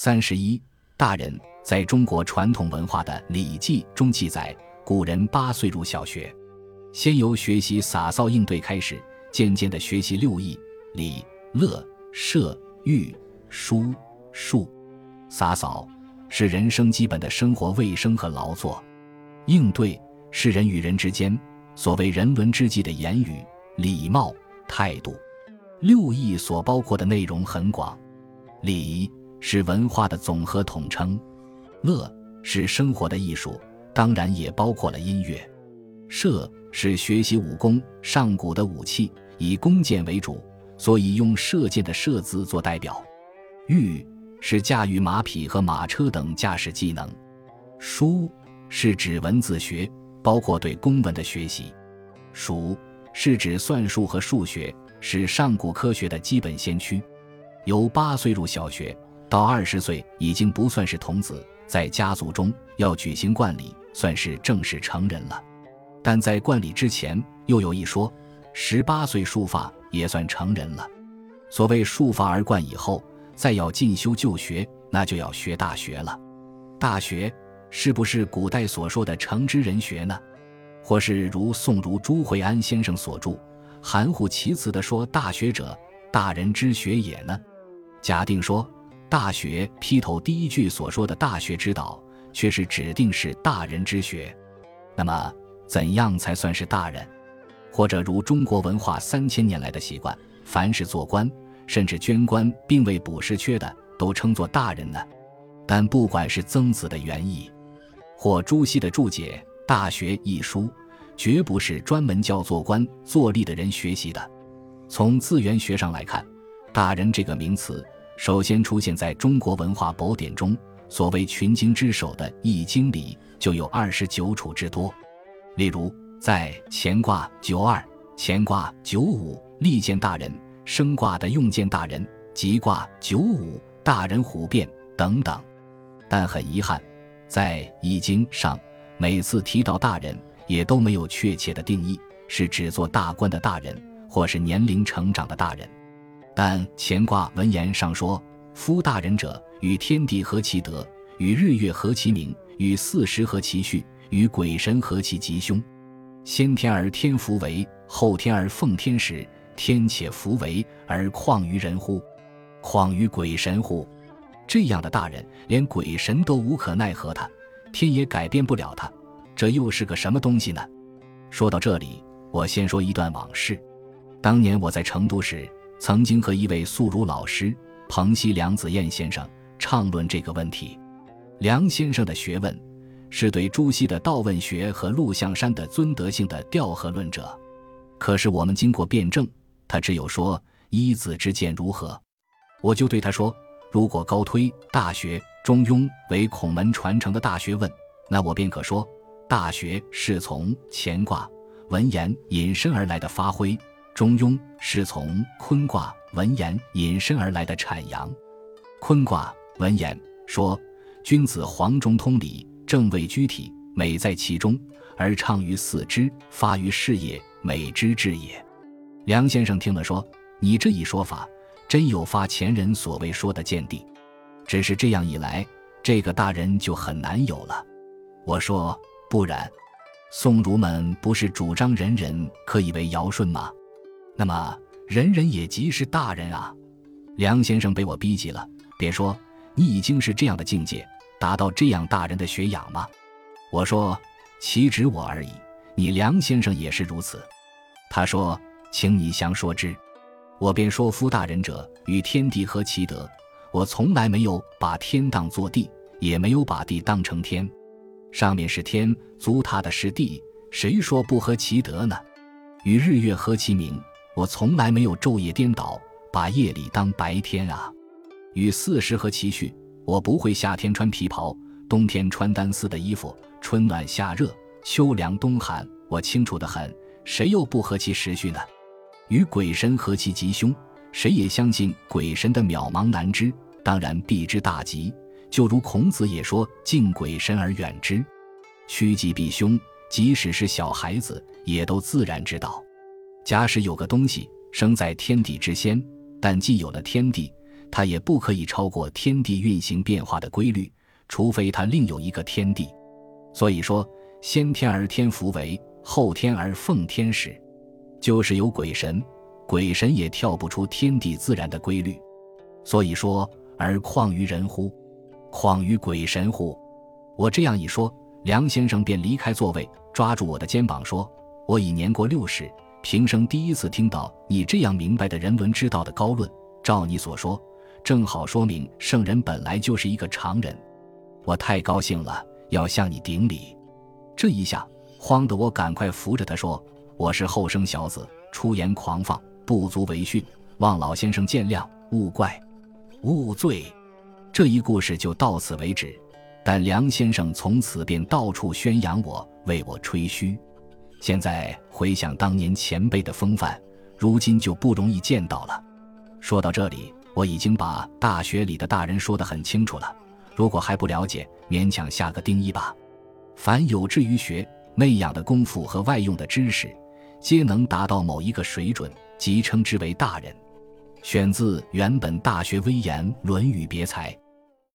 三十一，大人在中国传统文化的《礼记》中记载，古人八岁入小学，先由学习洒扫应对开始，渐渐的学习六艺：礼、乐、射、御、书、数。洒扫是人生基本的生活卫生和劳作，应对是人与人之间所谓人伦之际的言语、礼貌、态度。六艺所包括的内容很广，礼。是文化的总和统称，乐是生活的艺术，当然也包括了音乐。射是学习武功，上古的武器以弓箭为主，所以用射箭的射字做代表。御是驾驭马匹和马车等驾驶技能。书是指文字学，包括对公文的学习。数是指算术和数学，是上古科学的基本先驱。由八岁入小学。到二十岁已经不算是童子，在家族中要举行冠礼，算是正式成人了。但在冠礼之前，又有一说：十八岁束发也算成人了。所谓束发而冠以后，再要进修就学，那就要学大学了。大学是不是古代所说的成之人学呢？或是如宋儒朱惠安先生所著，含糊其辞地说：“大学者，大人之学也呢？”假定说。大学劈头第一句所说的大学之道，却是指定是大人之学。那么，怎样才算是大人？或者如中国文化三千年来的习惯，凡是做官甚至捐官并未补实缺的，都称作大人呢？但不管是曾子的原意，或朱熹的注解《大学》一书，绝不是专门教做官做吏的人学习的。从字源学上来看，“大人”这个名词。首先出现在中国文化宝典中，所谓群经之首的《易经》里就有二十九处之多。例如，在乾卦九二、乾卦九五，利见大人；升卦的用见大人；吉卦九五，大人虎变等等。但很遗憾，在《易经》上，每次提到大人，也都没有确切的定义，是指做大官的大人，或是年龄成长的大人。但乾卦文言上说：“夫大人者，与天地合其德，与日月合其明，与四时合其序，与鬼神合其吉凶。先天而天福为，后天而奉天时，天且福为而况于人乎？况于鬼神乎？这样的大人，连鬼神都无可奈何他，天也改变不了他，这又是个什么东西呢？”说到这里，我先说一段往事。当年我在成都时。曾经和一位素儒老师彭西梁子彦先生畅论这个问题。梁先生的学问是对朱熹的道问学和陆象山的尊德性的调和论者。可是我们经过辩证，他只有说一子之见如何？我就对他说：如果高推《大学》《中庸》为孔门传承的大学问，那我便可说《大学》是从乾卦文言引申而来的发挥。中庸是从坤卦文言引申而来的阐扬。坤卦文言说：“君子黄中通理，正位居体，美在其中，而畅于四肢，发于事业，美之至也。”梁先生听了说：“你这一说法，真有发前人所谓说的见地。只是这样一来，这个大人就很难有了。”我说：“不然，宋儒们不是主张人人可以为尧舜吗？”那么，人人也即是大人啊！梁先生被我逼急了，别说你已经是这样的境界，达到这样大人的学养吗？我说，岂止我而已，你梁先生也是如此。他说，请你详说之。我便说，夫大人者，与天地合其德。我从来没有把天当作地，也没有把地当成天。上面是天，足踏的是地，谁说不合其德呢？与日月合其明。我从来没有昼夜颠倒，把夜里当白天啊。与四时和其序，我不会夏天穿皮袍，冬天穿单丝的衣服，春暖夏热，秋凉冬寒。我清楚的很，谁又不合其时序呢？与鬼神合其吉凶，谁也相信鬼神的渺茫难知，当然避之大吉。就如孔子也说：“敬鬼神而远之，趋吉避凶。”即使是小孩子，也都自然知道。假使有个东西生在天地之先，但既有了天地，它也不可以超过天地运行变化的规律，除非它另有一个天地。所以说，先天而天福为，后天而奉天时，就是有鬼神，鬼神也跳不出天地自然的规律。所以说，而况于人乎？况于鬼神乎？我这样一说，梁先生便离开座位，抓住我的肩膀说：“我已年过六十，平生第一次听到你这样明白的人伦之道的高论。照你所说，正好说明圣人本来就是一个常人。我太高兴了，要向你顶礼。”这一下慌得我赶快扶着他说：“我是后生小子，出言狂放，不足为训，望老先生见谅，勿怪，勿罪。”这一故事就到此为止，但梁先生从此便到处宣扬我，为我吹嘘。现在回想当年前辈的风范，如今就不容易见到了。说到这里，我已经把大学里的大人说得很清楚了。如果还不了解，勉强下个定义吧。凡有志于学、内养的功夫和外用的知识，皆能达到某一个水准，即称之为大人。选自原本《大学威严·论语别裁》。